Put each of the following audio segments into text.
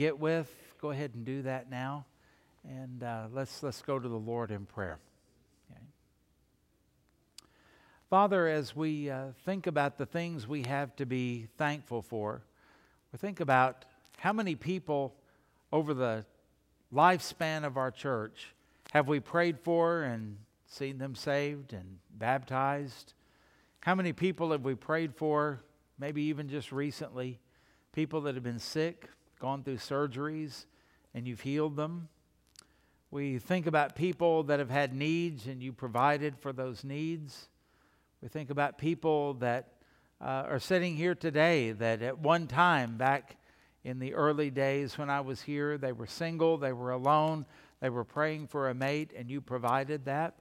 get with, go ahead and do that now. And uh, let's, let's go to the Lord in prayer. Okay. Father, as we uh, think about the things we have to be thankful for, we think about how many people over the lifespan of our church have we prayed for and seen them saved and baptized? How many people have we prayed for, maybe even just recently? People that have been sick, gone through surgeries, and you've healed them. We think about people that have had needs and you provided for those needs. We think about people that uh, are sitting here today that at one time back in the early days when I was here, they were single, they were alone, they were praying for a mate, and you provided that.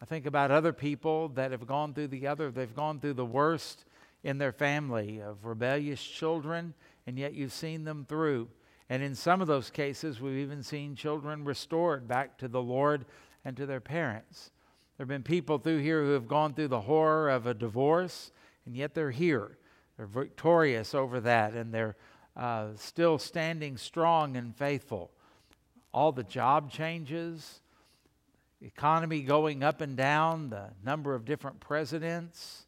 I think about other people that have gone through the other, they've gone through the worst in their family of rebellious children, and yet you've seen them through. And in some of those cases, we've even seen children restored back to the Lord and to their parents. There have been people through here who have gone through the horror of a divorce, and yet they're here. They're victorious over that, and they're uh, still standing strong and faithful. All the job changes, economy going up and down, the number of different presidents,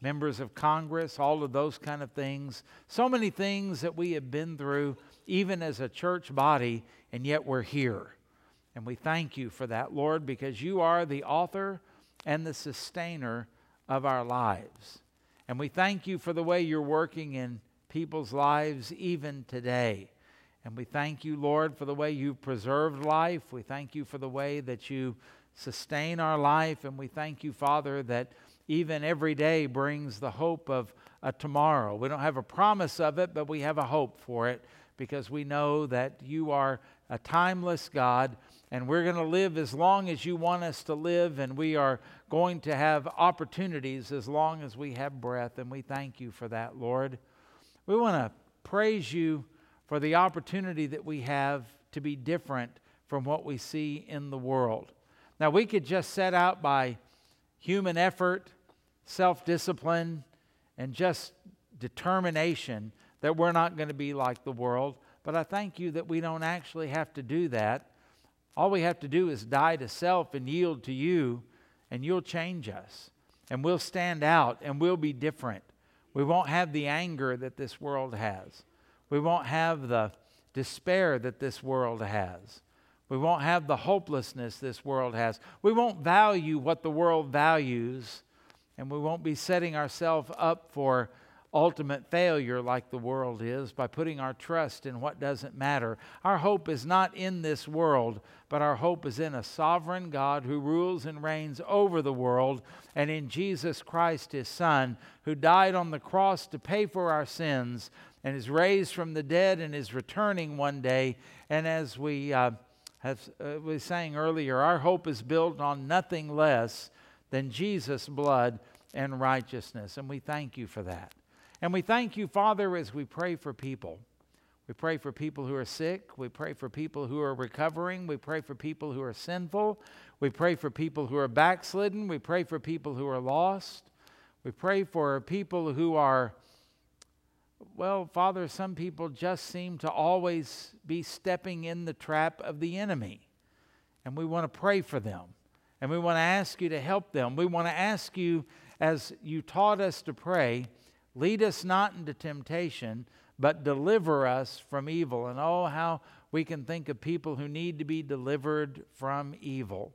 members of Congress, all of those kind of things. So many things that we have been through, even as a church body, and yet we're here. And we thank you for that, Lord, because you are the author and the sustainer of our lives. And we thank you for the way you're working in people's lives even today. And we thank you, Lord, for the way you've preserved life. We thank you for the way that you sustain our life. And we thank you, Father, that even every day brings the hope of a tomorrow. We don't have a promise of it, but we have a hope for it because we know that you are a timeless God and we're going to live as long as you want us to live, and we are going to have opportunities as long as we have breath, and we thank you for that, Lord. We want to praise you for the opportunity that we have to be different from what we see in the world. Now, we could just set out by human effort, self discipline, and just determination that we're not going to be like the world. But I thank you that we don't actually have to do that all we have to do is die to self and yield to you, and you'll change us. And we'll stand out and we'll be different. We won't have the anger that this world has. We won't have the despair that this world has. We won't have the hopelessness this world has. We won't value what the world values, and we won't be setting ourselves up for ultimate failure like the world is by putting our trust in what doesn't matter. Our hope is not in this world, but our hope is in a sovereign God who rules and reigns over the world and in Jesus Christ, his Son, who died on the cross to pay for our sins and is raised from the dead and is returning one day. And as we uh, uh, sang earlier, our hope is built on nothing less than Jesus' blood and righteousness. And we thank you for that. And we thank you, Father, as we pray for people. We pray for people who are sick. We pray for people who are recovering. We pray for people who are sinful. We pray for people who are backslidden. We pray for people who are lost. We pray for people who are, well, Father, some people just seem to always be stepping in the trap of the enemy. And we want to pray for them. And we want to ask you to help them. We want to ask you, as you taught us to pray, Lead us not into temptation, but deliver us from evil. And oh, how we can think of people who need to be delivered from evil.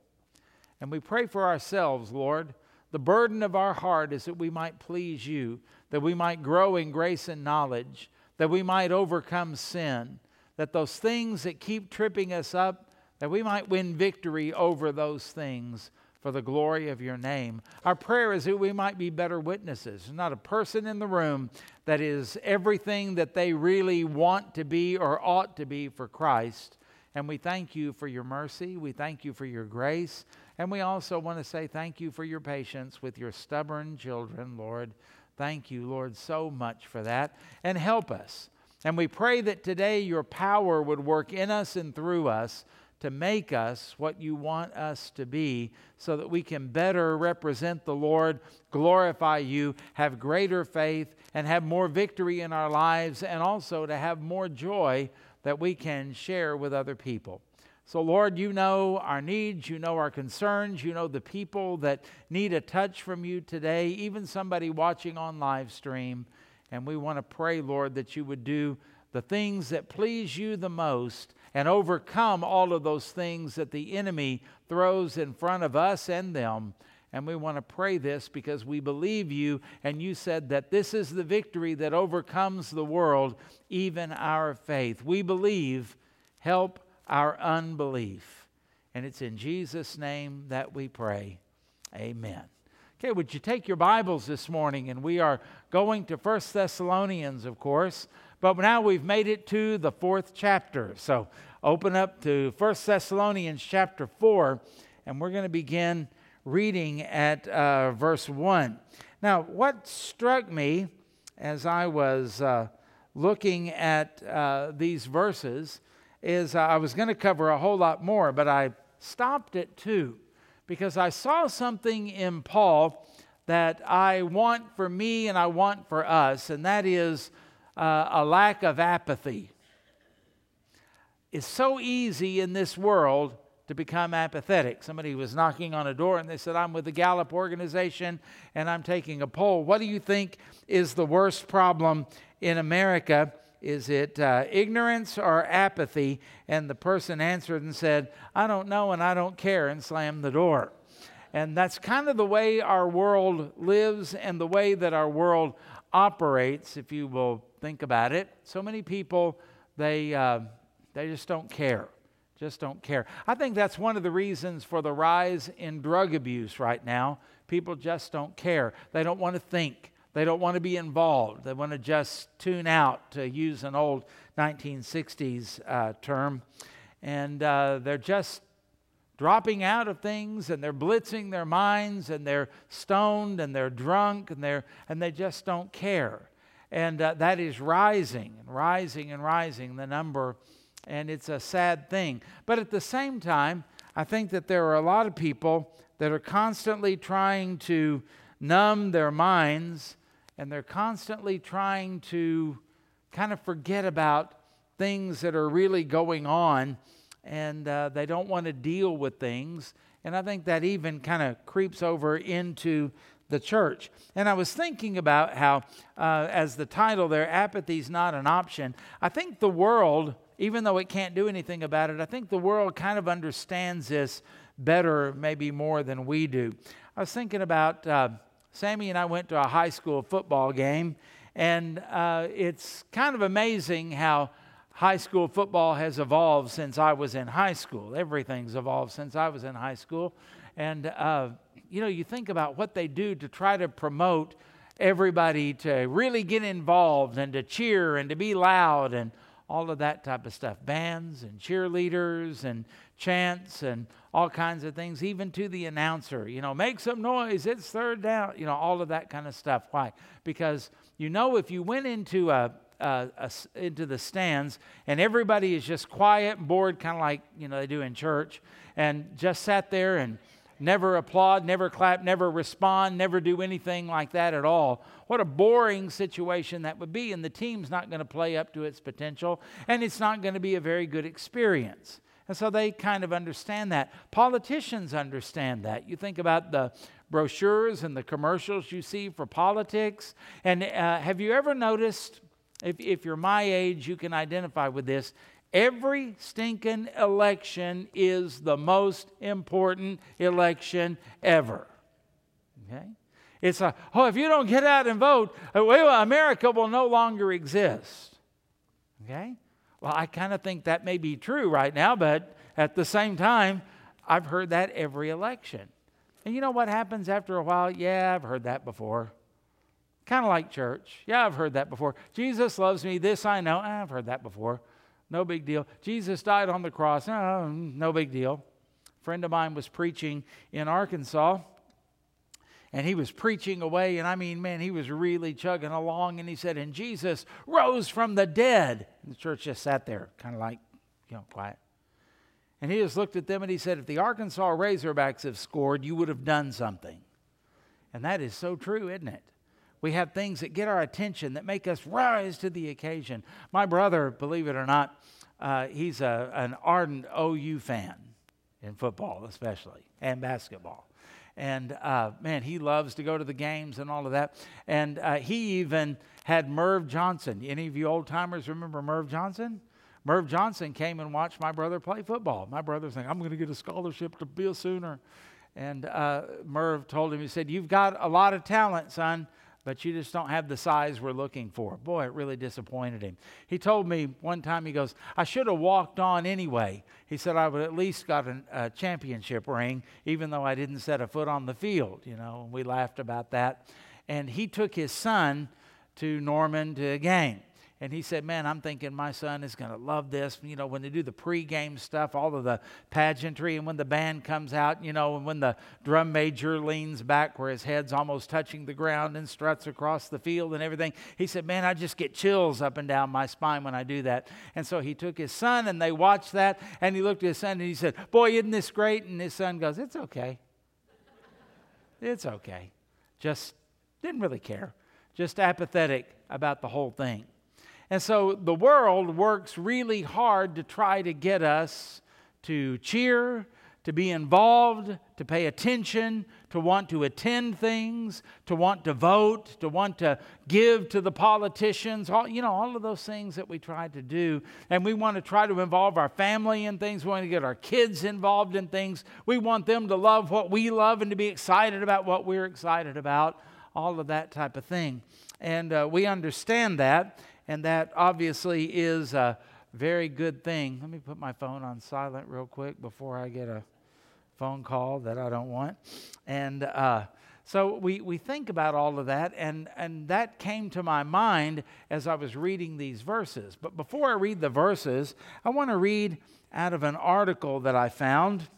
And we pray for ourselves, Lord. The burden of our heart is that we might please you, that we might grow in grace and knowledge, that we might overcome sin, that those things that keep tripping us up, that we might win victory over those things for the glory of your name. Our prayer is that we might be better witnesses. There's not a person in the room that is everything that they really want to be or ought to be for Christ. And we thank you for your mercy. We thank you for your grace. And we also want to say thank you for your patience with your stubborn children, Lord. Thank you, Lord, so much for that. And help us. And we pray that today your power would work in us and through us to make us what you want us to be so that we can better represent the Lord, glorify you, have greater faith, and have more victory in our lives, and also to have more joy that we can share with other people. So, Lord, you know our needs, you know our concerns, you know the people that need a touch from you today, even somebody watching on live stream. And we want to pray, Lord, that you would do the things that please you the most and overcome all of those things that the enemy throws in front of us and them. And we want to pray this because we believe you, and you said that this is the victory that overcomes the world, even our faith. We believe, help our unbelief. And it's in Jesus' name that we pray. Amen. Okay, would you take your Bibles this morning? And we are going to First Thessalonians, of course, but now we've made it to the fourth chapter. So open up to First Thessalonians chapter 4, and we're going to begin reading at uh, verse 1. Now, what struck me as I was uh, looking at uh, these verses is I was going to cover a whole lot more, but I stopped at two because I saw something in Paul that I want for me and I want for us, and that is uh, a lack of apathy. It's so easy in this world to become apathetic. Somebody was knocking on a door and they said, I'm with the Gallup organization and I'm taking a poll. What do you think is the worst problem in America? Is it uh, ignorance or apathy? And the person answered and said, I don't know and I don't care, and slammed the door. And that's kind of the way our world lives and the way that our world operates, if you will think about it. So many people, they, uh, they just don't care. Just don't care. I think that's one of the reasons for the rise in drug abuse right now. People just don't care. They don't want to think. They don't want to be involved. They want to just tune out, to use an old 1960s uh, term. And uh, they're just dropping out of things and they're blitzing their minds and they're stoned and they're drunk and, they're, and they just don't care. And uh, that is rising and rising and rising, the number. And it's a sad thing. But at the same time, I think that there are a lot of people that are constantly trying to numb their minds and they're constantly trying to kind of forget about things that are really going on and uh, they don't want to deal with things. And I think that even kind of creeps over into the church. And I was thinking about how, uh, as the title there, apathy is not an option. I think the world, even though it can't do anything about it, I think the world kind of understands this better, maybe more than we do. I was thinking about. Uh, Sammy and I went to a high school football game, and uh, it's kind of amazing how high school football has evolved since I was in high school. Everything's evolved since I was in high school. And, uh, you know, you think about what they do to try to promote everybody to really get involved and to cheer and to be loud and all of that type of stuff bands and cheerleaders and chants and all kinds of things, even to the announcer. You know, make some noise, it's third down, you know, all of that kind of stuff. Why? Because you know, if you went into a, a, a, into the stands and everybody is just quiet and bored, kind of like you know they do in church, and just sat there and never applaud, never clap, never respond, never do anything like that at all. What a boring situation that would be, and the team's not going to play up to its potential, and it's not going to be a very good experience. And so they kind of understand that. Politicians understand that. You think about the brochures and the commercials you see for politics. And uh, have you ever noticed, if, if you're my age, you can identify with this. Every stinking election is the most important election ever. Okay? It's a, oh, if you don't get out and vote, uh, America will no longer exist. Okay? Well, I kind of think that may be true right now, but at the same time, I've heard that every election. And you know what happens after a while? Yeah, I've heard that before. Kind of like church. Yeah, I've heard that before. Jesus loves me. This I know. Ah, I've heard that before. No big deal. Jesus died on the cross. No, no big deal. A friend of mine was preaching in Arkansas and he was preaching away. And I mean, man, he was really chugging along. And he said, And Jesus rose from the dead. And the church just sat there, kind of like, you know, quiet. And he just looked at them and he said, If the Arkansas Razorbacks have scored, you would have done something. And that is so true, isn't it? We have things that get our attention, that make us rise to the occasion. My brother, believe it or not, uh, he's a, an ardent OU fan in football, especially, and basketball. And uh, man, he loves to go to the games and all of that. And uh, he even had Merv Johnson. Any of you old timers remember Merv Johnson? Merv Johnson came and watched my brother play football. My brother's saying, I'm going to get a scholarship to be a Sooner. And uh, Merv told him, he said, You've got a lot of talent, son but you just don't have the size we're looking for. Boy, it really disappointed him. He told me one time, he goes, I should have walked on anyway. He said, I would at least got an, a championship ring, even though I didn't set a foot on the field, you know, and we laughed about that. And he took his son to Norman to a game. And he said, Man, I'm thinking my son is going to love this. You know, when they do the pregame stuff, all of the pageantry, and when the band comes out, you know, and when the drum major leans back where his head's almost touching the ground and struts across the field and everything. He said, Man, I just get chills up and down my spine when I do that. And so he took his son and they watched that. And he looked at his son and he said, Boy, isn't this great? And his son goes, It's okay. It's okay. Just didn't really care. Just apathetic about the whole thing. And so the world works really hard to try to get us to cheer, to be involved, to pay attention, to want to attend things, to want to vote, to want to give to the politicians, all, you know, all of those things that we try to do. And we want to try to involve our family in things. We want to get our kids involved in things. We want them to love what we love and to be excited about what we're excited about, all of that type of thing. And uh, we understand that and that obviously is a very good thing. Let me put my phone on silent real quick before I get a phone call that I don't want. And uh, so we, we think about all of that, and, and that came to my mind as I was reading these verses. But before I read the verses, I want to read out of an article that I found.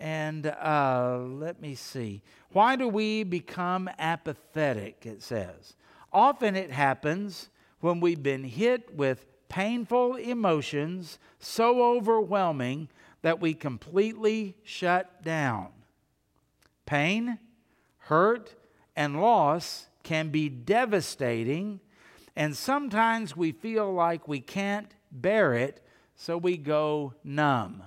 And uh, let me see. Why do we become apathetic? It says. Often it happens when we've been hit with painful emotions so overwhelming that we completely shut down. Pain, hurt, and loss can be devastating, and sometimes we feel like we can't bear it, so we go numb.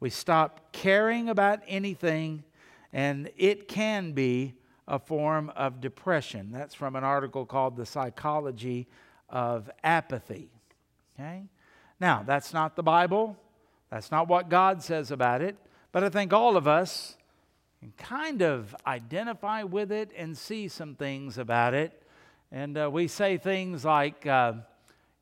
We stop caring about anything, and it can be a form of depression. That's from an article called The Psychology of Apathy. Okay? Now, that's not the Bible. That's not what God says about it. But I think all of us can kind of identify with it and see some things about it. And uh, we say things like, uh,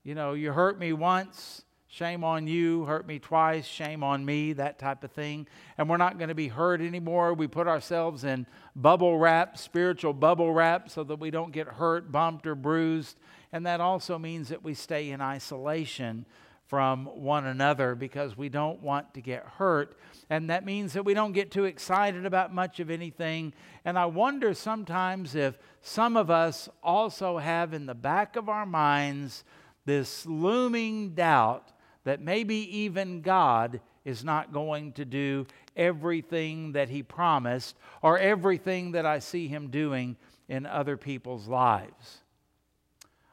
you know, you hurt me once, Shame on you, hurt me twice, shame on me, that type of thing. And we're not going to be hurt anymore. We put ourselves in bubble wrap, spiritual bubble wrap, so that we don't get hurt, bumped, or bruised. And that also means that we stay in isolation from one another because we don't want to get hurt. And that means that we don't get too excited about much of anything. And I wonder sometimes if some of us also have in the back of our minds this looming doubt that maybe even God is not going to do everything that He promised or everything that I see Him doing in other people's lives.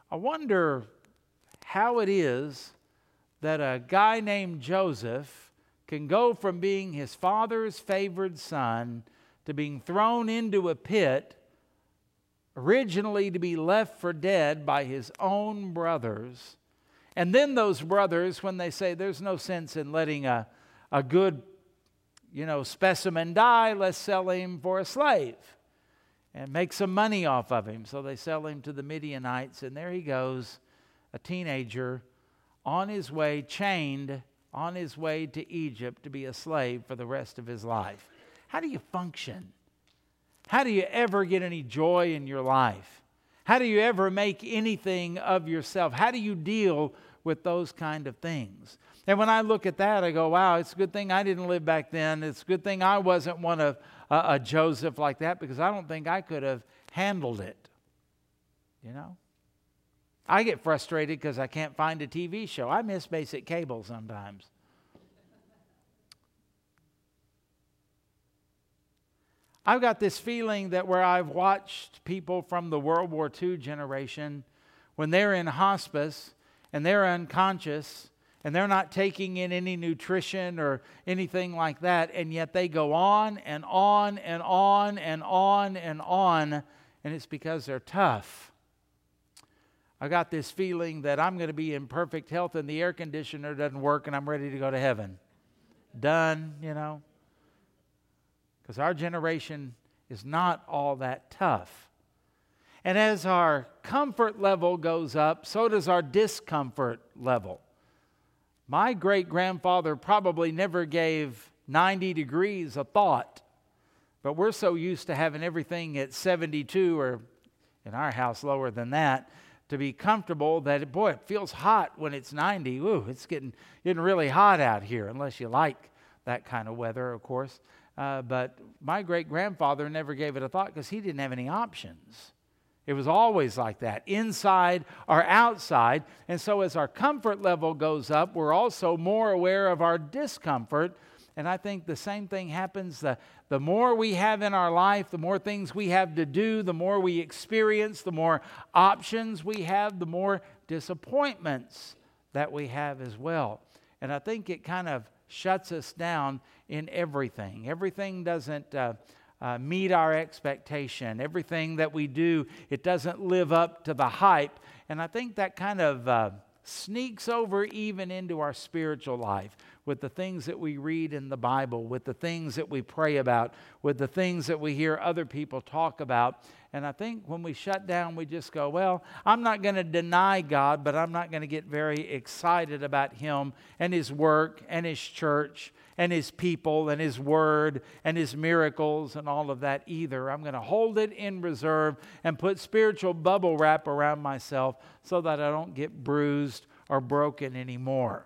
I wonder how it is that a guy named Joseph can go from being his father's favored son to being thrown into a pit, originally to be left for dead by his own brothers and then those brothers, when they say there's no sense in letting a, a good, you know, specimen die, let's sell him for a slave and make some money off of him. So they sell him to the Midianites, and there he goes, a teenager on his way, chained on his way to Egypt to be a slave for the rest of his life. How do you function? How do you ever get any joy in your life? How do you ever make anything of yourself? How do you deal with those kind of things? And when I look at that, I go, wow, it's a good thing I didn't live back then. It's a good thing I wasn't one of uh, a Joseph like that because I don't think I could have handled it. You know? I get frustrated because I can't find a TV show. I miss basic cable sometimes. I've got this feeling that where I've watched people from the World War II generation, when they're in hospice and they're unconscious and they're not taking in any nutrition or anything like that, and yet they go on and on and on and on and on, and it's because they're tough. I got this feeling that I'm going to be in perfect health and the air conditioner doesn't work and I'm ready to go to heaven. Done, you know. Because our generation is not all that tough. And as our comfort level goes up, so does our discomfort level. My great grandfather probably never gave 90 degrees a thought, but we're so used to having everything at 72 or in our house lower than that to be comfortable that boy it feels hot when it's 90 ooh it's getting getting really hot out here unless you like that kind of weather of course uh, but my great grandfather never gave it a thought because he didn't have any options it was always like that, inside or outside. And so, as our comfort level goes up, we're also more aware of our discomfort. And I think the same thing happens. The, the more we have in our life, the more things we have to do, the more we experience, the more options we have, the more disappointments that we have as well. And I think it kind of shuts us down in everything. Everything doesn't. Uh, uh, meet our expectation. Everything that we do, it doesn't live up to the hype. And I think that kind of uh, sneaks over even into our spiritual life with the things that we read in the Bible, with the things that we pray about, with the things that we hear other people talk about. And I think when we shut down, we just go, well, I'm not going to deny God, but I'm not going to get very excited about Him and His work and His church and his people and his word and his miracles and all of that either. I'm going to hold it in reserve and put spiritual bubble wrap around myself so that I don't get bruised or broken anymore.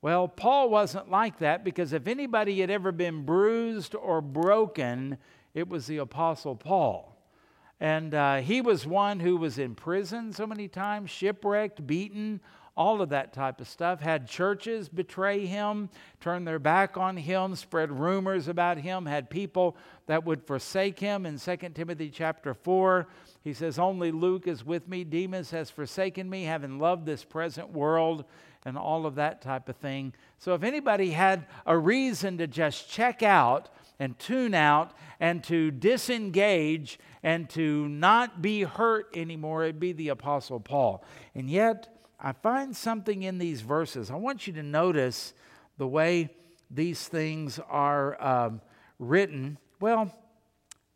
Well, Paul wasn't like that because if anybody had ever been bruised or broken, it was the Apostle Paul. And uh, he was one who was in prison so many times, shipwrecked, beaten, all of that type of stuff. Had churches betray him, turn their back on him, spread rumors about him, had people that would forsake him. In 2 Timothy chapter 4, he says, Only Luke is with me. Demas has forsaken me, having loved this present world, and all of that type of thing. So if anybody had a reason to just check out, and tune out and to disengage and to not be hurt anymore, it'd be the Apostle Paul. And yet, I find something in these verses. I want you to notice the way these things are um, written. Well,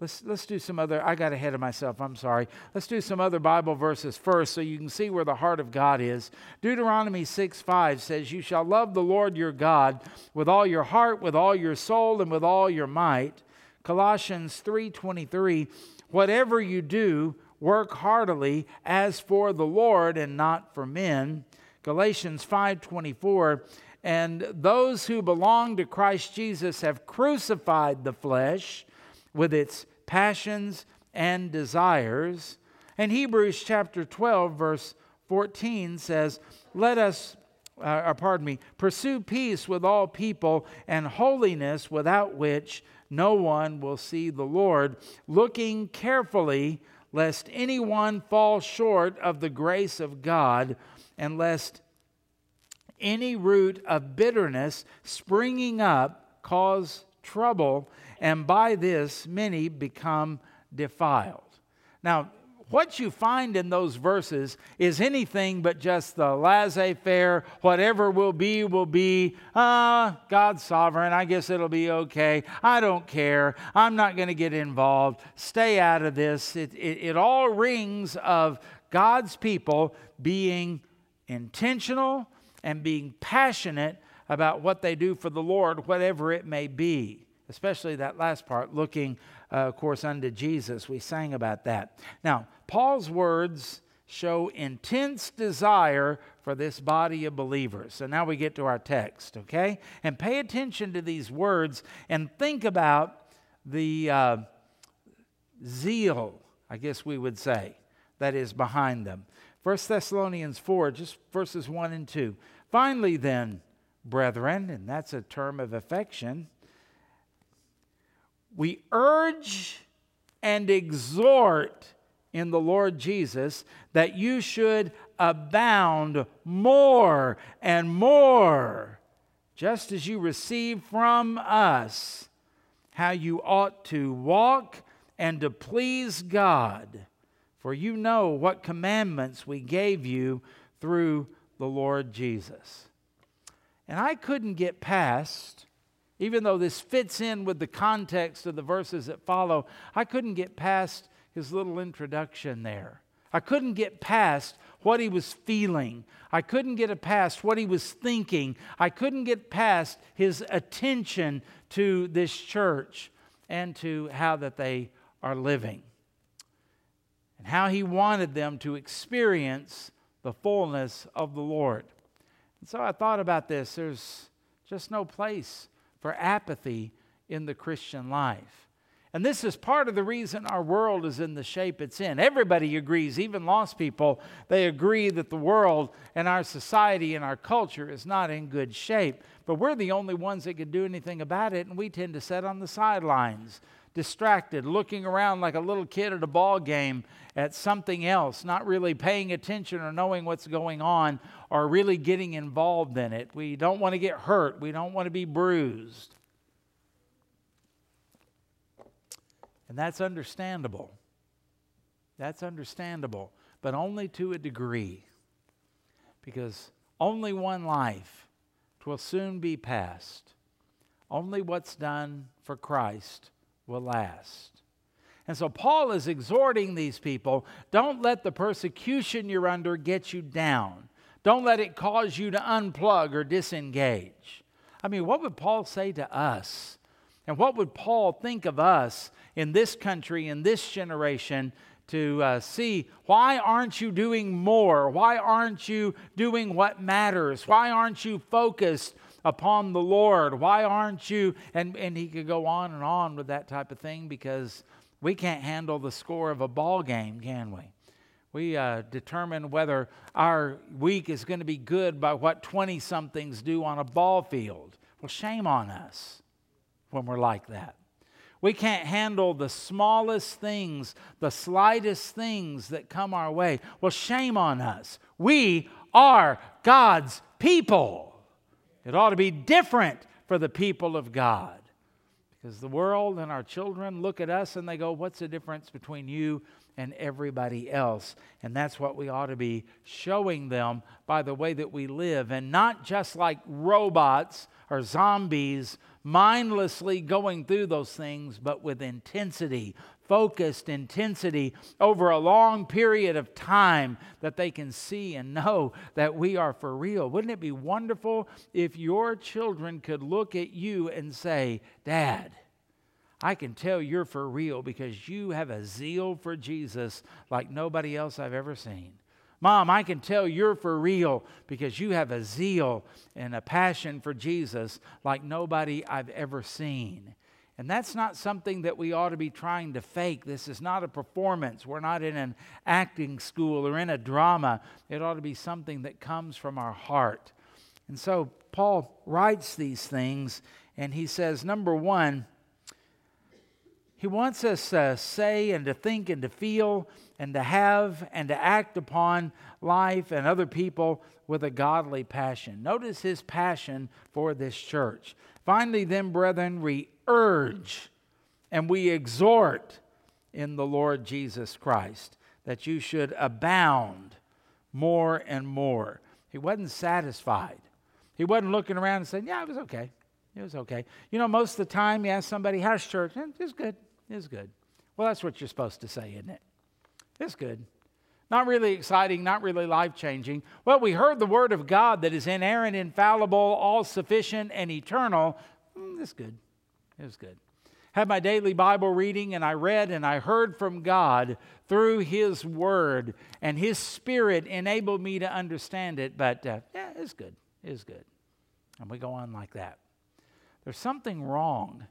let's, let's do some other, I got ahead of myself, I'm sorry. Let's do some other Bible verses first so you can see where the heart of God is. Deuteronomy 6 5 says, You shall love the Lord your God with all your heart, with all your soul, and with all your might. Colossians 3:23 Whatever you do work heartily as for the Lord and not for men. Galatians 5:24 and those who belong to Christ Jesus have crucified the flesh with its passions and desires. And Hebrews chapter 12 verse 14 says, "Let us uh, or pardon me, pursue peace with all people and holiness without which no one will see the Lord, looking carefully lest anyone fall short of the grace of God, and lest any root of bitterness springing up cause trouble, and by this many become defiled. Now, what you find in those verses is anything but just the laissez faire, whatever will be, will be. Ah, uh, God's sovereign. I guess it'll be okay. I don't care. I'm not going to get involved. Stay out of this. It, it, it all rings of God's people being intentional and being passionate about what they do for the Lord, whatever it may be. Especially that last part, looking, uh, of course, unto Jesus. We sang about that. Now, Paul's words show intense desire for this body of believers. So now we get to our text, okay? And pay attention to these words and think about the uh, zeal, I guess we would say, that is behind them. 1 Thessalonians 4, just verses 1 and 2. Finally, then, brethren, and that's a term of affection, we urge and exhort in the Lord Jesus that you should abound more and more, just as you receive from us how you ought to walk and to please God. For you know what commandments we gave you through the Lord Jesus. And I couldn't get past, even though this fits in with the context of the verses that follow, I couldn't get past his little introduction there. I couldn't get past what he was feeling. I couldn't get past what he was thinking. I couldn't get past his attention to this church and to how that they are living and how he wanted them to experience the fullness of the Lord. And so I thought about this. There's just no place for apathy in the Christian life. And this is part of the reason our world is in the shape it's in. Everybody agrees, even lost people, they agree that the world and our society and our culture is not in good shape. But we're the only ones that can do anything about it, and we tend to sit on the sidelines, distracted, looking around like a little kid at a ball game at something else, not really paying attention or knowing what's going on or really getting involved in it. We don't want to get hurt, we don't want to be bruised. And that's understandable. That's understandable, but only to a degree. Because only one life twill soon be past. Only what's done for Christ will last. And so Paul is exhorting these people don't let the persecution you're under get you down. Don't let it cause you to unplug or disengage. I mean, what would Paul say to us? And what would Paul think of us in this country, in this generation, to uh, see why aren't you doing more? Why aren't you doing what matters? Why aren't you focused upon the Lord? Why aren't you? And, and he could go on and on with that type of thing because we can't handle the score of a ball game, can we? We uh, determine whether our week is going to be good by what 20 somethings do on a ball field. Well, shame on us when we're like that. We can't handle the smallest things, the slightest things that come our way. Well, shame on us. We are God's people. It ought to be different for the people of God. Because the world and our children look at us and they go, What's the difference between you and everybody else? And that's what we ought to be showing them by the way that we live. And not just like robots or zombies mindlessly going through those things, but with intensity, focused intensity over a long period of time that they can see and know that we are for real. Wouldn't it be wonderful if your children could look at you and say, Dad, I can tell you're for real because you have a zeal for Jesus like nobody else I've ever seen. Mom, I can tell you're for real because you have a zeal and a passion for Jesus like nobody I've ever seen. And that's not something that we ought to be trying to fake. This is not a performance. We're not in an acting school or in a drama. It ought to be something that comes from our heart. And so Paul writes these things, and he says, number one, he wants us to say and to think and to feel and to have and to act upon life and other people with a godly passion. Notice his passion for this church. Finally, then, brethren, we urge and we exhort in the Lord Jesus Christ that you should abound more and more. He wasn't satisfied. He wasn't looking around and saying, Yeah, it was okay. It was okay. You know, most of the time you ask somebody, How's church? Eh, it's good. It's good. Well, that's what you're supposed to say, isn't it? It's good. Not really exciting, not really life changing. Well, we heard the word of God that is inerrant, infallible, all sufficient, and eternal. Mm, it's good. It was good. Had my daily Bible reading, and I read and I heard from God through His Word, and His Spirit enabled me to understand it. But uh, yeah, it's good. It's good. And we go on like that. There's something wrong.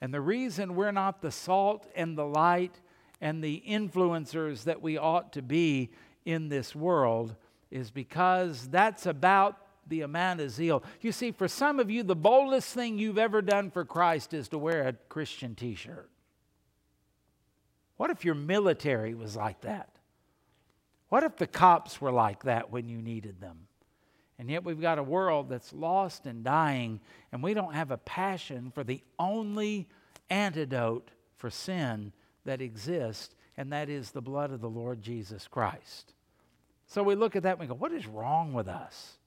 And the reason we're not the salt and the light and the influencers that we ought to be in this world is because that's about the amount of zeal. You see, for some of you, the boldest thing you've ever done for Christ is to wear a Christian t shirt. What if your military was like that? What if the cops were like that when you needed them? And yet we've got a world that's lost and dying, and we don't have a passion for the only antidote for sin that exists, and that is the blood of the Lord Jesus Christ. So we look at that and we go, what is wrong with us?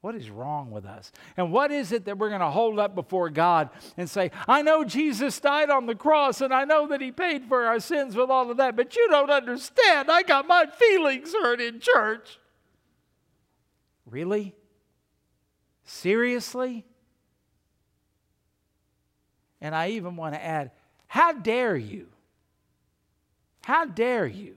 What is wrong with us? And what is it that we're going to hold up before God and say, I know Jesus died on the cross and I know that He paid for our sins with all of that, but you don't understand. I got my feelings hurt in church. Really? Seriously? And I even want to add, how dare you? How dare you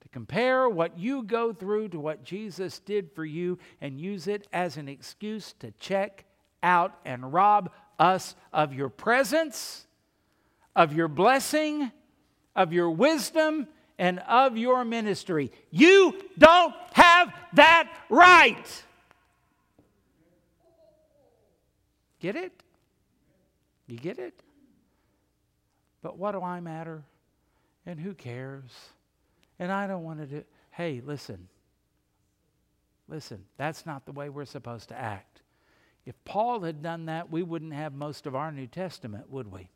to compare what you go through to what Jesus did for you and use it as an excuse to check out and rob us of your presence, of your blessing, of your wisdom, and of your ministry? You don't have that right. Get it? You get it? But what do I matter? And who cares? And I don't want to do. Hey, listen. Listen, that's not the way we're supposed to act. If Paul had done that, we wouldn't have most of our New Testament, would we?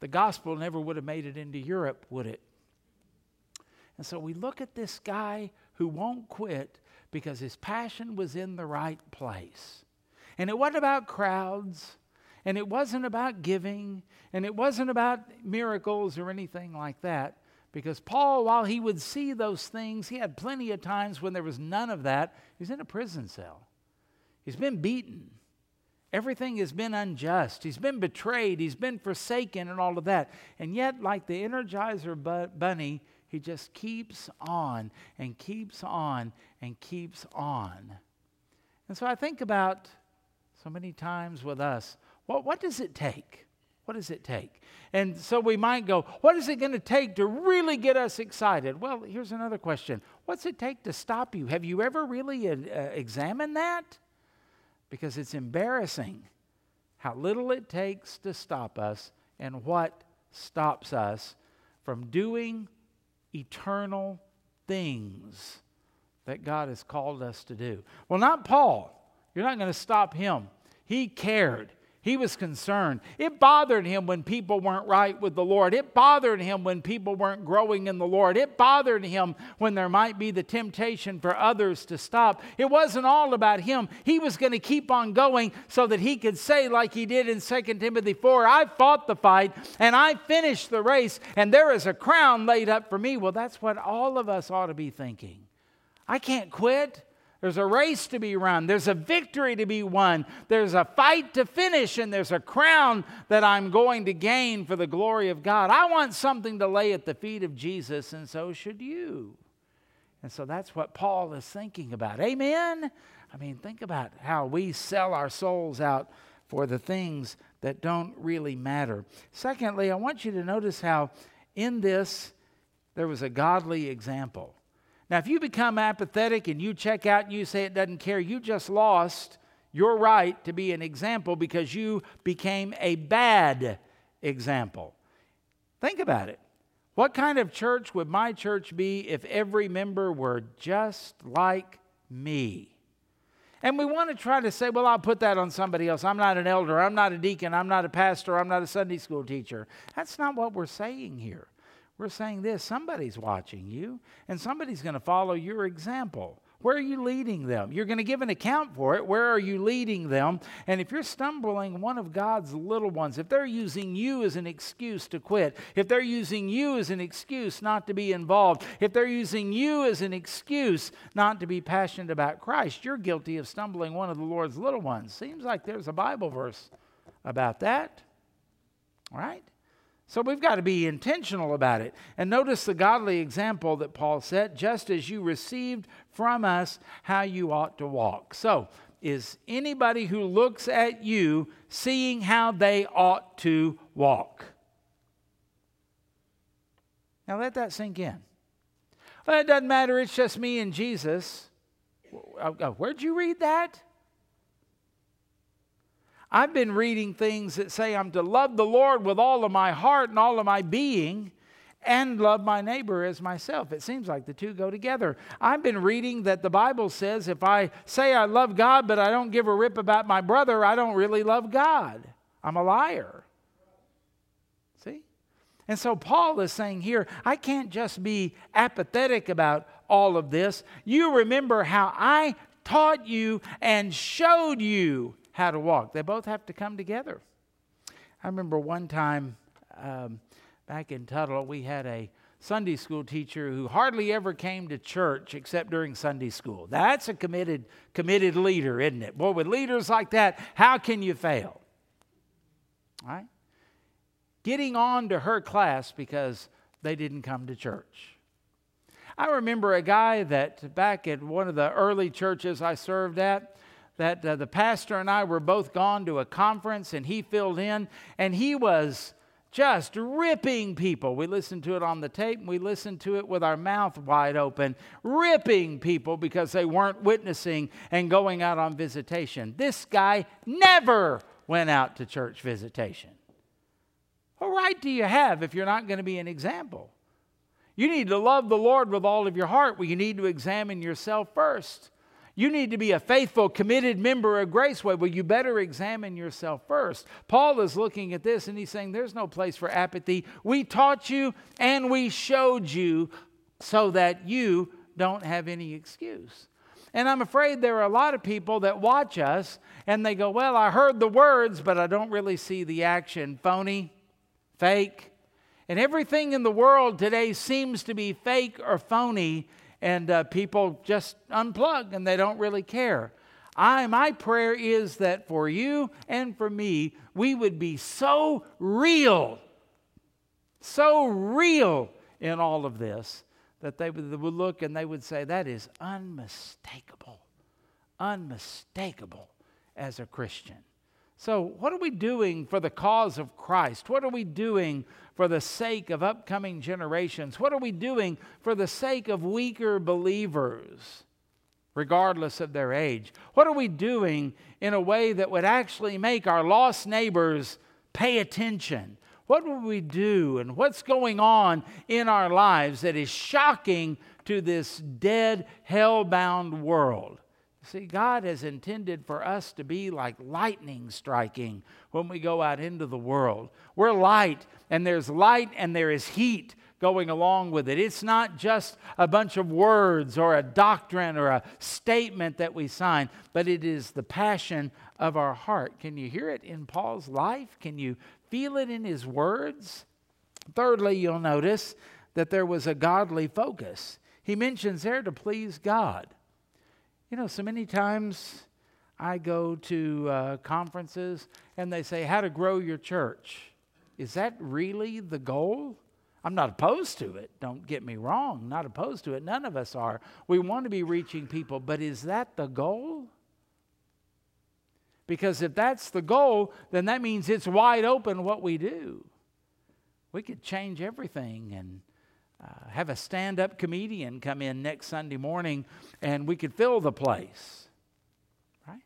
The gospel never would have made it into Europe, would it? And so we look at this guy who won't quit because his passion was in the right place. And it wasn't about crowds, and it wasn't about giving, and it wasn't about miracles or anything like that. Because Paul, while he would see those things, he had plenty of times when there was none of that. He's in a prison cell. He's been beaten. Everything has been unjust. He's been betrayed. He's been forsaken and all of that. And yet, like the Energizer bunny, he just keeps on and keeps on and keeps on. And so I think about so many times with us, what, does it take? What does it take? And so we might go, what is it going to take to really get us excited? Well, here's another question What's it take to stop you? Have you ever really uh examined that? Because it's embarrassing how little it takes to stop us and what stops us from doing eternal things that God has called us to do. Well, not Paul. You're not going to stop him. He cared. He was concerned. It bothered him when people weren't right with the Lord. It bothered him when people weren't growing in the Lord. It bothered him when there might be the temptation for others to stop. It wasn't all about him. He was going to keep on going so that he could say, like he did in 2 Timothy 4, I fought the fight and I finished the race, and there is a crown laid up for me. Well, that's what all of us ought to be thinking. I can't quit. There's a race to be run. There's a victory to be won. There's a fight to finish, and there's a crown that I'm going to gain for the glory of God. I want something to lay at the feet of Jesus, and so should you. And so that's what Paul is thinking about. Amen? I mean, think about how we sell our souls out for the things that don't really matter. Secondly, I want you to notice how in this there was a godly example. Now, if you become apathetic and you check out and you say it doesn't care, you just lost your right to be an example because you became a bad example. Think about it. What kind of church would my church be if every member were just like me? And we want to try to say, well, I'll put that on somebody else. I'm not an elder. I'm not a deacon. I'm not a pastor. I'm not a Sunday school teacher. That's not what we're saying here. We're saying this somebody's watching you, and somebody's going to follow your example. Where are you leading them? You're going to give an account for it. Where are you leading them? And if you're stumbling one of God's little ones, if they're using you as an excuse to quit, if they're using you as an excuse not to be involved, if they're using you as an excuse not to be passionate about Christ, you're guilty of stumbling one of the Lord's little ones. Seems like there's a Bible verse about that, right? So we've got to be intentional about it. And notice the godly example that Paul set just as you received from us how you ought to walk. So, is anybody who looks at you seeing how they ought to walk? Now let that sink in. Well, it doesn't matter, it's just me and Jesus. Oh, oh, where'd you read that? I've been reading things that say I'm to love the Lord with all of my heart and all of my being and love my neighbor as myself. It seems like the two go together. I've been reading that the Bible says if I say I love God but I don't give a rip about my brother, I don't really love God. I'm a liar. See? And so Paul is saying here, I can't just be apathetic about all of this. You remember how I taught you and showed you how to walk. They both have to come together. I remember one time um, back in Tuttle, we had a Sunday school teacher who hardly ever came to church except during Sunday school. That's a committed, committed leader, isn't it? Boy, with leaders like that, how can you fail? Right? Getting on to her class because they didn't come to church. I remember a guy that back at one of the early churches I served at, that uh, the pastor and I were both gone to a conference and he filled in and he was just ripping people. We listened to it on the tape and we listened to it with our mouth wide open, ripping people because they weren't witnessing and going out on visitation. This guy never went out to church visitation. What right do you have if you're not going to be an example? You need to love the Lord with all of your heart. Well, you need to examine yourself first. You need to be a faithful, committed member of Graceway. Well, you better examine yourself first. Paul is looking at this and he's saying, There's no place for apathy. We taught you and we showed you so that you don't have any excuse. And I'm afraid there are a lot of people that watch us and they go, Well, I heard the words, but I don't really see the action. Phony, fake. And everything in the world today seems to be fake or phony and uh, people just unplug and they don't really care. I, my prayer is that for you and for me, we would be so real, so real in all of this that they would, they would look and they would say, That is unmistakable, unmistakable as a Christian. So, what are we doing for the cause of Christ? What are we doing for the sake of upcoming generations? What are we doing for the sake of weaker believers, regardless of their age? What are we doing in a way that would actually make our lost neighbors pay attention? What would we do and what's going on in our lives that is shocking to this dead, hell bound world? See, God has intended for us to be like lightning striking when we go out into the world. We're light, and there's light and there is heat going along with it. It's not just a bunch of words or a doctrine or a statement that we sign, but it is the passion of our heart. Can you hear it in Paul's life? Can you feel it in his words? Thirdly, you'll notice that there was a godly focus. He mentions there to please God. You know, so many times I go to uh, conferences and they say, How to grow your church. Is that really the goal? I'm not opposed to it. Don't get me wrong. Not opposed to it. None of us are. We want to be reaching people, but is that the goal? Because if that's the goal, then that means it's wide open what we do. We could change everything and uh, have a stand up comedian come in next Sunday morning and we could fill the place. Right?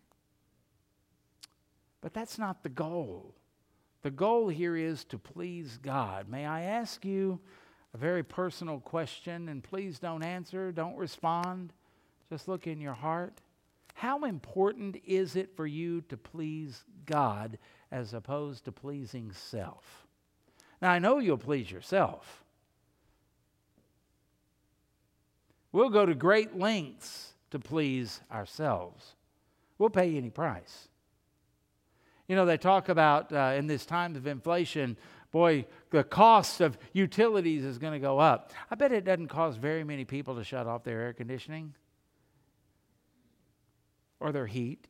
But that's not the goal. The goal here is to please God. May I ask you a very personal question, and please don't answer, don't respond. Just look in your heart. How important is it for you to please God as opposed to pleasing self? Now, I know you'll please yourself. We'll go to great lengths to please ourselves. We'll pay any price. You know, they talk about uh, in this time of inflation, boy, the cost of utilities is going to go up. I bet it doesn't cause very many people to shut off their air conditioning or their heat.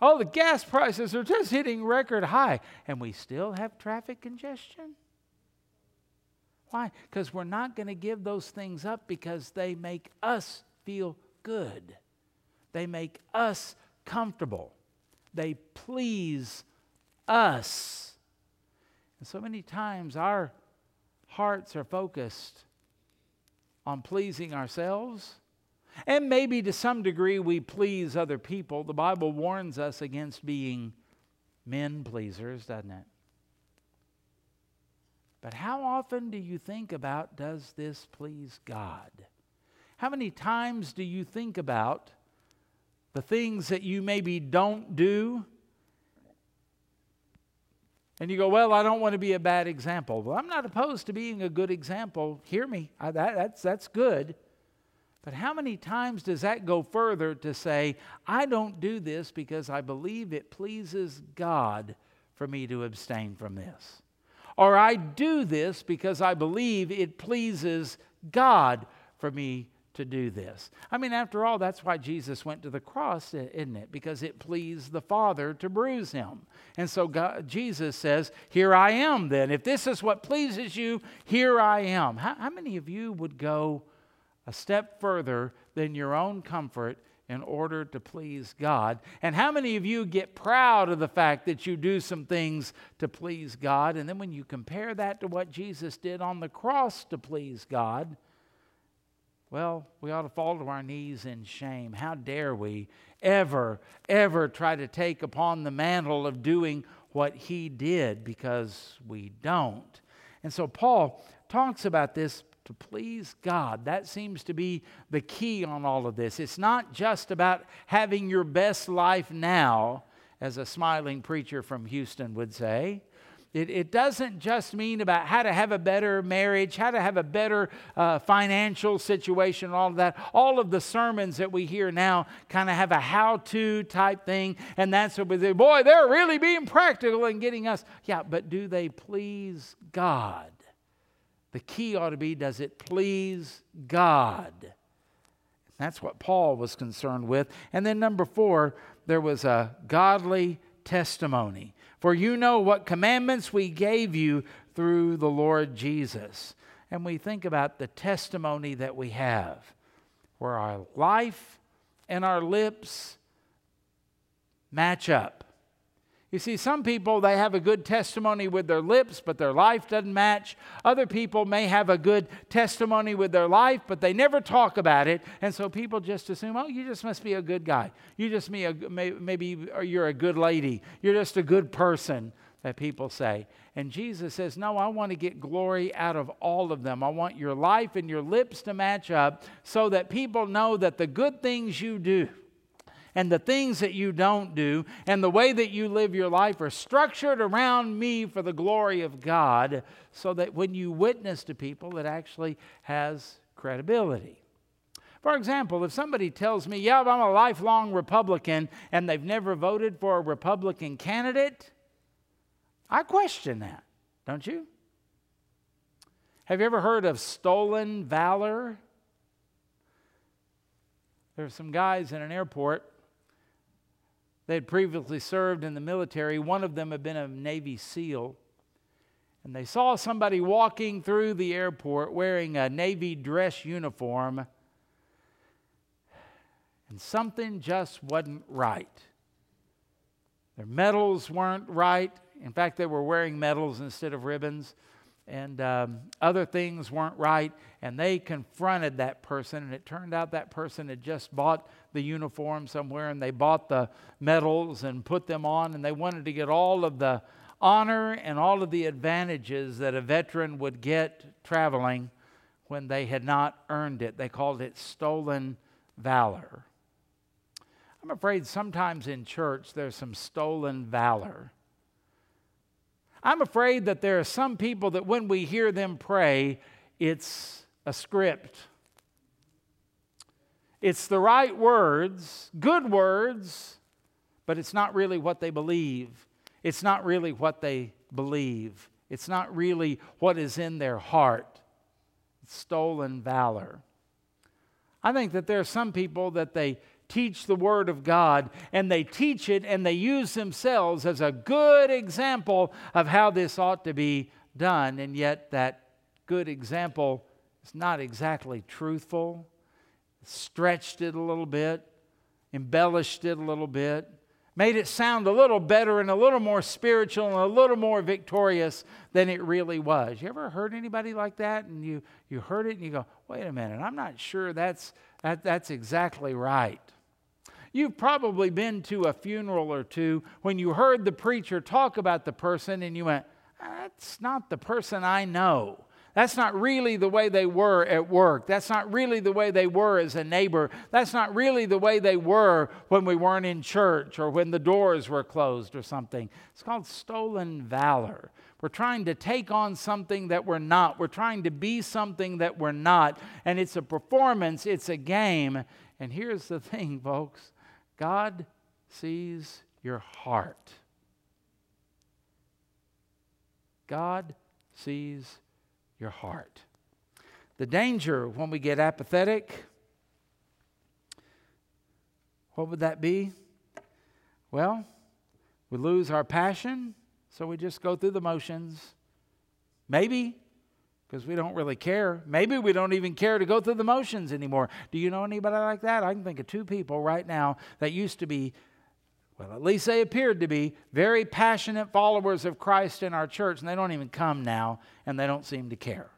Oh, the gas prices are just hitting record high, and we still have traffic congestion. Why? Because we're not going to give those things up because they make us feel good. They make us comfortable. They please us. And so many times our hearts are focused on pleasing ourselves. And maybe to some degree we please other people. The Bible warns us against being men pleasers, doesn't it? But how often do you think about does this please God? How many times do you think about the things that you maybe don't do? And you go, Well, I don't want to be a bad example. Well, I'm not opposed to being a good example. Hear me, I, that, that's, that's good. But how many times does that go further to say, I don't do this because I believe it pleases God for me to abstain from this? Or I do this because I believe it pleases God for me to do this. I mean, after all, that's why Jesus went to the cross, isn't it? Because it pleased the Father to bruise him. And so God, Jesus says, Here I am then. If this is what pleases you, here I am. How, how many of you would go a step further than your own comfort in order to please God. And how many of you get proud of the fact that you do some things to please God? And then when you compare that to what Jesus did on the cross to please God, well, we ought to fall to our knees in shame. How dare we ever, ever try to take upon the mantle of doing what he did because we don't. And so Paul talks about this to please God. That seems to be the key on all of this. It's not just about having your best life now, as a smiling preacher from Houston would say. It, it doesn't just mean about how to have a better marriage, how to have a better uh, financial situation, all of that. All of the sermons that we hear now kind of have a how to type thing. And that's what we say, boy, they're really being practical and getting us. Yeah, but do they please God? The key ought to be does it please God? That's what Paul was concerned with. And then, number four, there was a godly testimony. For you know what commandments we gave you through the Lord Jesus. And we think about the testimony that we have, where our life and our lips match up. You see, some people, they have a good testimony with their lips, but their life doesn't match. Other people may have a good testimony with their life, but they never talk about it. And so people just assume, oh, you just must be a good guy. You just be a, maybe you're a good lady. You're just a good person, that people say. And Jesus says, no, I want to get glory out of all of them. I want your life and your lips to match up so that people know that the good things you do, and the things that you don't do and the way that you live your life are structured around me for the glory of God so that when you witness to people, it actually has credibility. For example, if somebody tells me, yeah, I'm a lifelong Republican and they've never voted for a Republican candidate, I question that, don't you? Have you ever heard of stolen valor? There are some guys in an airport they had previously served in the military. One of them had been a Navy SEAL. And they saw somebody walking through the airport wearing a Navy dress uniform, and something just wasn't right. Their medals weren't right. In fact, they were wearing medals instead of ribbons and um, other things weren't right, and they confronted that person, and it turned out that person had just bought the uniform somewhere, and they bought the medals and put them on, and they wanted to get all of the honor and all of the advantages that a veteran would get traveling when they had not earned it. They called it stolen valor. I'm afraid sometimes in church there's some stolen valor I'm afraid that there are some people that when we hear them pray, it's a script. It's the right words, good words, but it's not really what they believe. It's not really what they believe. It's not really what is in their heart. It's stolen valor. I think that there are some people that they teach the Word of God, and they teach it and they use themselves as a good example of how this ought to be done, and yet that good example is not exactly truthful, stretched it a little bit, embellished it a little bit. Made it sound a little better and a little more spiritual and a little more victorious than it really was. You ever heard anybody like that? And you, you heard it and you go, wait a minute, I'm not sure that's That, that's exactly right. You've probably been to a funeral or two when you heard the preacher talk about the person and you went, That's not the person I know. That's not really the way they were at work. That's not really the way they were as a neighbor. That's not really the way they were when we weren't in church or when the doors were closed or something. It's called stolen valor. We're trying to take on something that we're not. We're trying to be something that we're not. And it's a performance, it's a game. And here's the thing, folks God sees your heart. God sees your heart. The danger when we get apathetic, what would that be? Well, we lose our passion, so we just go through the motions. Maybe because we don't really care. Maybe we don't even care to go through the motions anymore. Do you know anybody like that? I can think of two people right now that used to be well, at least they appeared to be very passionate followers of Christ in our church, and they don't even come now, and they don't seem to care.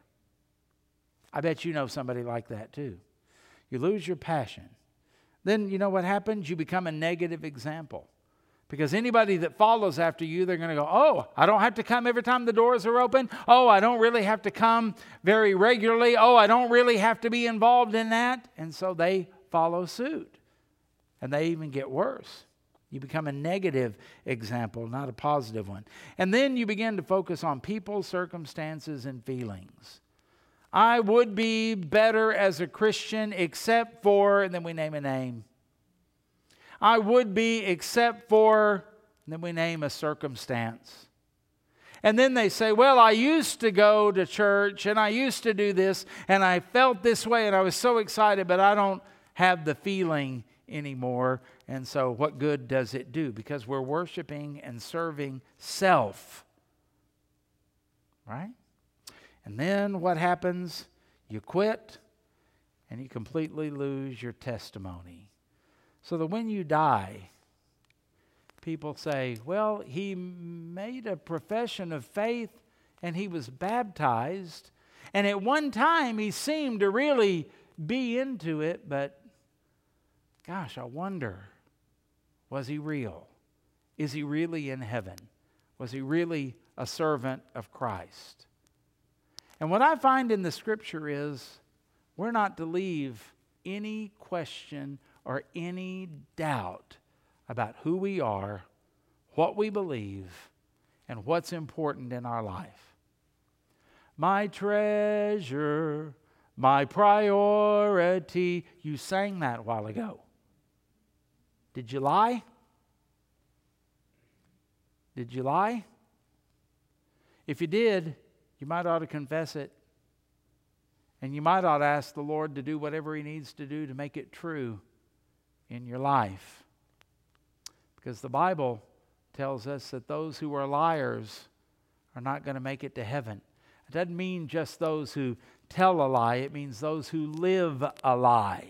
I bet you know somebody like that too. You lose your passion. Then you know what happens? You become a negative example. Because anybody that follows after you, they're going to go, Oh, I don't have to come every time the doors are open. Oh, I don't really have to come very regularly. Oh, I don't really have to be involved in that. And so they follow suit. And they even get worse. You become a negative example, not a positive one. And then you begin to focus on people, circumstances, and feelings. I would be better as a Christian except for, and then we name a name. I would be except for, then we name a circumstance. And then they say, Well, I used to go to church and I used to do this and I felt this way and I was so excited, but I don't have the feeling anymore. And so, what good does it do? Because we're worshiping and serving self. Right? And then what happens? You quit and you completely lose your testimony. So that when you die, people say, well, he made a profession of faith and he was baptized. And at one time, he seemed to really be into it, but gosh, I wonder was he real? Is he really in heaven? Was he really a servant of Christ? And what I find in the scripture is we're not to leave any question or any doubt about who we are, what we believe, and what's important in our life. My treasure, my priority. You sang that a while ago. Did you lie? Did you lie? If you did, you might ought to confess it. And you might ought to ask the Lord to do whatever He needs to do to make it true in your life. Because the Bible tells us that those who are liars are not going to make it to heaven. It doesn't mean just those who tell a lie, it means those who live a lie.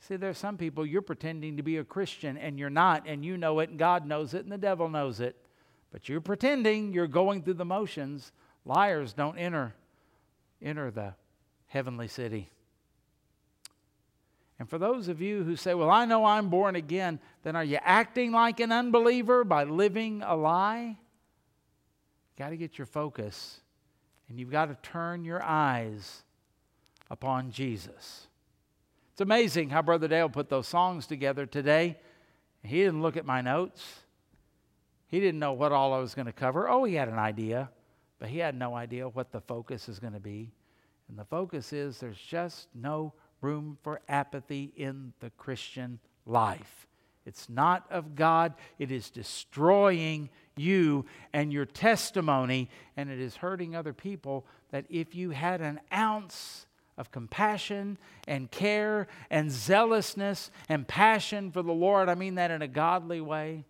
See, there are some people you're pretending to be a Christian and you're not, and you know it, and God knows it, and the devil knows it. But you're pretending you're going through the motions. Liars don't enter enter the heavenly city. And for those of you who say, Well, I know I'm born again, then are you acting like an unbeliever by living a lie? You got to get your focus and you've got to turn your eyes upon Jesus. It's amazing how Brother Dale put those songs together today. He didn't look at my notes. He didn't know what all I was going to cover. Oh, he had an idea, but he had no idea what the focus is going to be. And the focus is there's just no room for apathy in the Christian life. It's not of God, it is destroying you and your testimony, and it is hurting other people. That if you had an ounce of compassion and care and zealousness and passion for the Lord, I mean that in a godly way,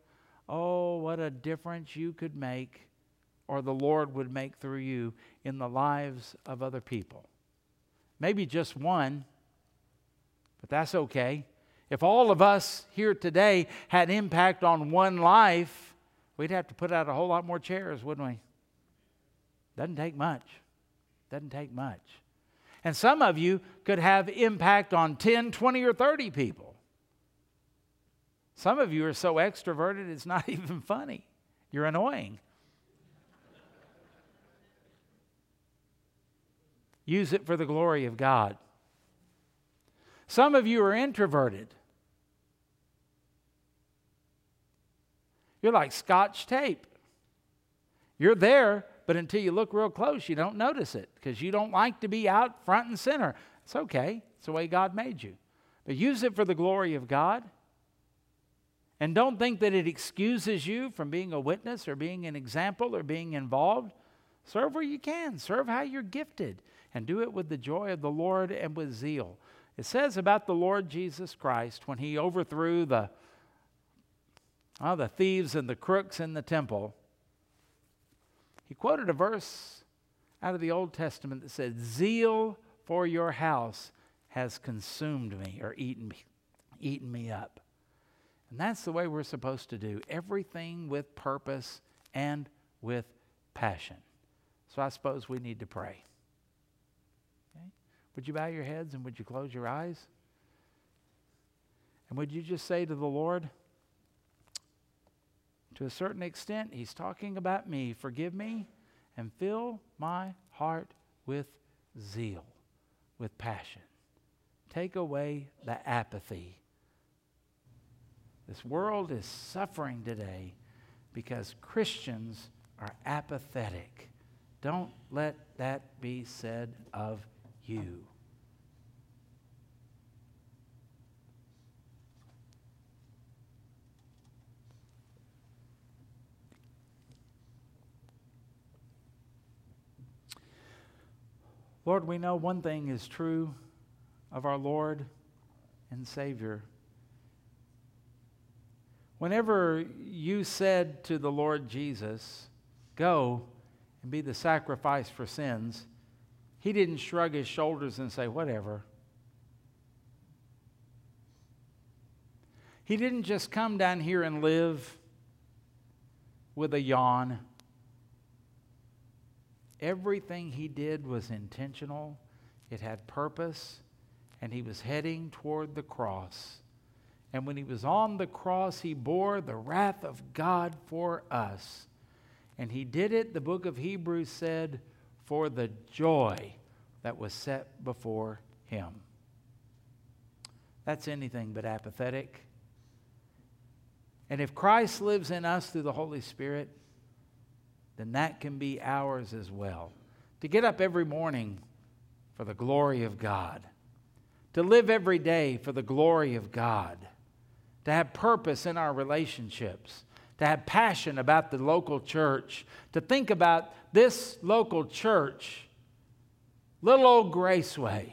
oh, what a difference you could make, or the Lord would make through you in the lives of other people. Maybe just one, but that's okay. If all of us here today had impact on one life, we'd have to put out a whole lot more chairs, wouldn't we? Doesn't take much. Doesn't take much. And some of you could have impact on 10, 20, or 30 people. Some of you are so extroverted, it's not even funny. You're annoying. Use it for the glory of God. Some of you are introverted. You're like scotch tape. You're there, but until you look real close, you don't notice it because you don't like to be out front and center. It's okay, it's the way God made you. But use it for the glory of God. And don't think that it excuses you from being a witness or being an example or being involved. Serve where you can, serve how you're gifted, and do it with the joy of the Lord and with zeal. It says about the Lord Jesus Christ when he overthrew the, the thieves and the crooks in the temple he quoted a verse out of the Old Testament that said, Zeal for your house has consumed me or eaten me, eaten me up. And that's the way we're supposed to do everything with purpose and with passion. So I suppose we need to pray. Would you bow your heads and would you close your eyes? And would you just say to the Lord, to a certain extent, he's talking about me. Forgive me and fill my heart with zeal, with passion. Take away the apathy. This world is suffering today because Christians are apathetic. Don't let that be said of you. Lord, we know one thing is true of our Lord and Savior. Whenever you said to the Lord Jesus, Go and be the sacrifice for sins, he didn't shrug his shoulders and say, Whatever. He didn't just come down here and live with a yawn. Everything he did was intentional, it had purpose, and he was heading toward the cross. And when he was on the cross, he bore the wrath of God for us. And he did it, the book of Hebrews said, for the joy that was set before him. That's anything but apathetic. And if Christ lives in us through the Holy Spirit, then that can be ours as well. To get up every morning for the glory of God, to live every day for the glory of God, to have purpose in our relationships, to have passion about the local church, to think about this local church, little old Graceway.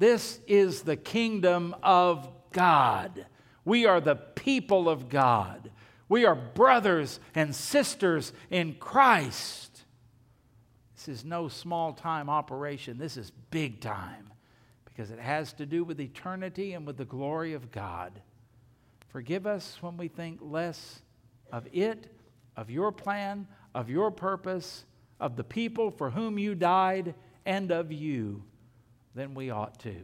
This is the kingdom of God. We are the people of God. We are brothers and sisters in Christ. This is no small time operation. This is big time because it has to do with eternity and with the glory of God. Forgive us when we think less of it, of your plan, of your purpose, of the people for whom you died, and of you than we ought to.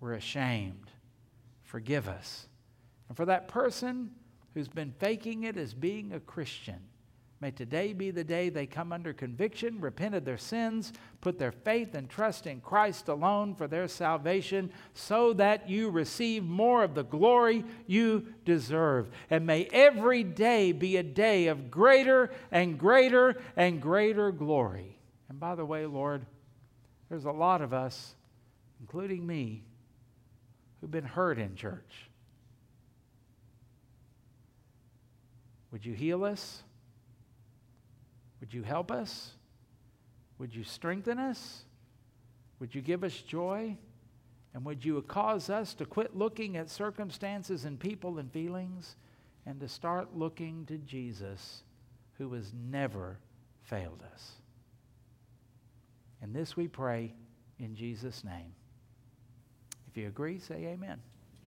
We're ashamed. Forgive us. And for that person who's been faking it as being a Christian. May today be the day they come under conviction, repent of their sins, put their faith and trust in Christ alone for their salvation, so that you receive more of the glory you deserve. And may every day be a day of greater and greater and greater glory. And by the way, Lord, there's a lot of us, including me, who've been hurt in church. Would you heal us? Would you help us? Would you strengthen us? Would you give us joy? And would you cause us to quit looking at circumstances and people and feelings and to start looking to Jesus, who has never failed us? And this we pray in Jesus' name. If you agree, say amen.